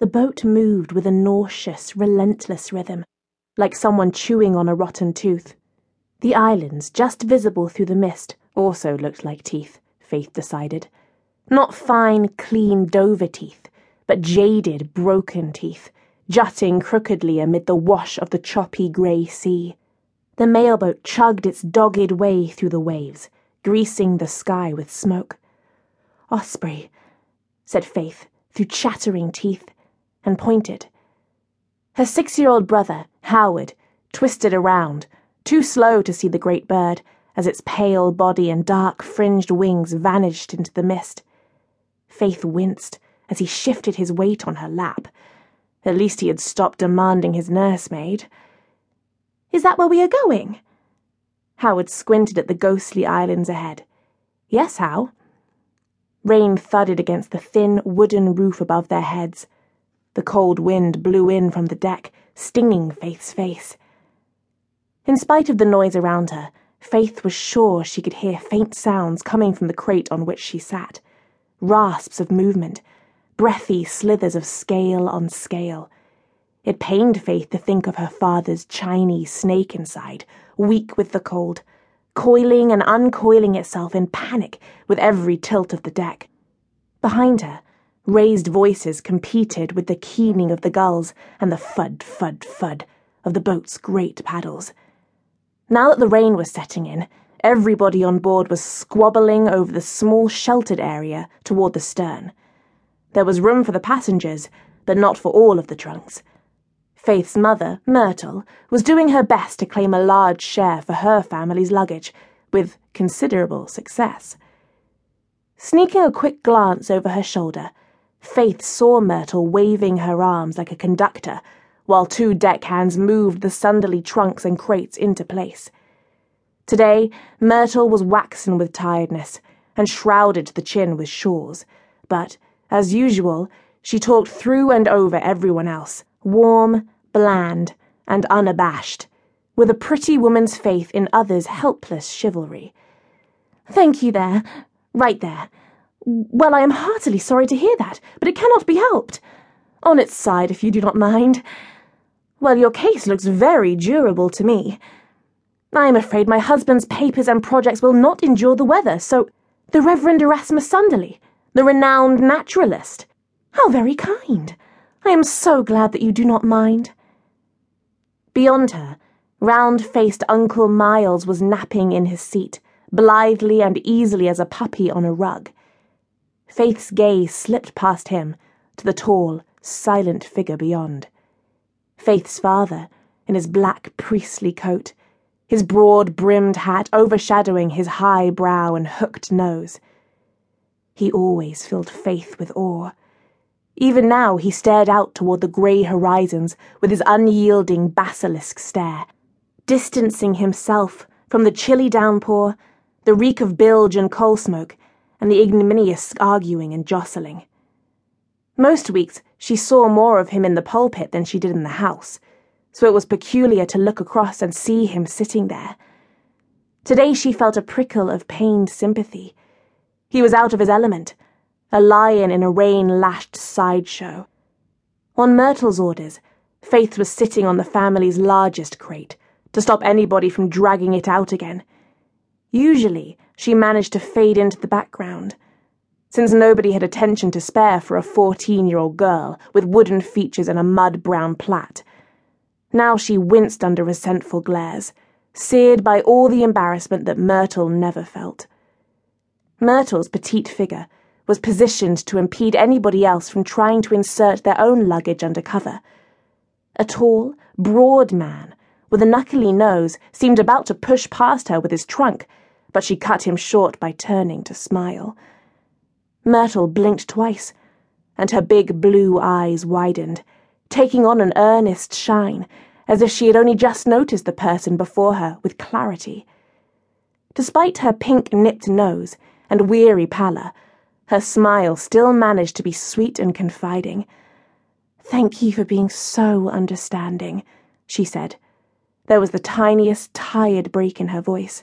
The boat moved with a nauseous, relentless rhythm, like someone chewing on a rotten tooth. The islands, just visible through the mist, also looked like teeth, Faith decided. Not fine, clean Dover teeth, but jaded, broken teeth, jutting crookedly amid the wash of the choppy grey sea. The mailboat chugged its dogged way through the waves, greasing the sky with smoke. Osprey, said Faith, through chattering teeth and pointed. Her six year old brother, Howard, twisted around, too slow to see the great bird, as its pale body and dark fringed wings vanished into the mist. Faith winced as he shifted his weight on her lap. At least he had stopped demanding his nursemaid. Is that where we are going? Howard squinted at the ghostly islands ahead. Yes, How? Rain thudded against the thin wooden roof above their heads. The cold wind blew in from the deck, stinging Faith's face. In spite of the noise around her, Faith was sure she could hear faint sounds coming from the crate on which she sat rasps of movement, breathy slithers of scale on scale. It pained Faith to think of her father's Chinese snake inside, weak with the cold, coiling and uncoiling itself in panic with every tilt of the deck. Behind her, Raised voices competed with the keening of the gulls and the fud, fud, fud of the boat's great paddles. Now that the rain was setting in, everybody on board was squabbling over the small sheltered area toward the stern. There was room for the passengers, but not for all of the trunks. Faith's mother, Myrtle, was doing her best to claim a large share for her family's luggage, with considerable success. Sneaking a quick glance over her shoulder, Faith saw Myrtle waving her arms like a conductor, while two deckhands moved the Sunderly trunks and crates into place. Today, Myrtle was waxen with tiredness and shrouded to the chin with shawls, but, as usual, she talked through and over everyone else, warm, bland, and unabashed, with a pretty woman's faith in others' helpless chivalry. Thank you there, right there. Well, I am heartily sorry to hear that, but it cannot be helped. On its side, if you do not mind. Well, your case looks very durable to me. I am afraid my husband's papers and projects will not endure the weather, so the Reverend Erasmus Sunderly, the renowned naturalist. How very kind. I am so glad that you do not mind. Beyond her, round faced Uncle Miles was napping in his seat, blithely and easily as a puppy on a rug. Faith's gaze slipped past him to the tall, silent figure beyond. Faith's father, in his black priestly coat, his broad brimmed hat overshadowing his high brow and hooked nose. He always filled Faith with awe. Even now he stared out toward the grey horizons with his unyielding basilisk stare, distancing himself from the chilly downpour, the reek of bilge and coal smoke, and the ignominious arguing and jostling. Most weeks she saw more of him in the pulpit than she did in the house, so it was peculiar to look across and see him sitting there. Today she felt a prickle of pained sympathy. He was out of his element, a lion in a rain lashed sideshow. On Myrtle's orders, Faith was sitting on the family's largest crate to stop anybody from dragging it out again. Usually, she managed to fade into the background, since nobody had attention to spare for a fourteen year old girl with wooden features and a mud brown plait. Now she winced under resentful glares, seared by all the embarrassment that Myrtle never felt. Myrtle's petite figure was positioned to impede anybody else from trying to insert their own luggage under cover. A tall, broad man with a knuckly nose seemed about to push past her with his trunk but she cut him short by turning to smile. Myrtle blinked twice, and her big blue eyes widened, taking on an earnest shine, as if she had only just noticed the person before her with clarity. Despite her pink nipped nose and weary pallor, her smile still managed to be sweet and confiding. Thank you for being so understanding, she said. There was the tiniest, tired break in her voice.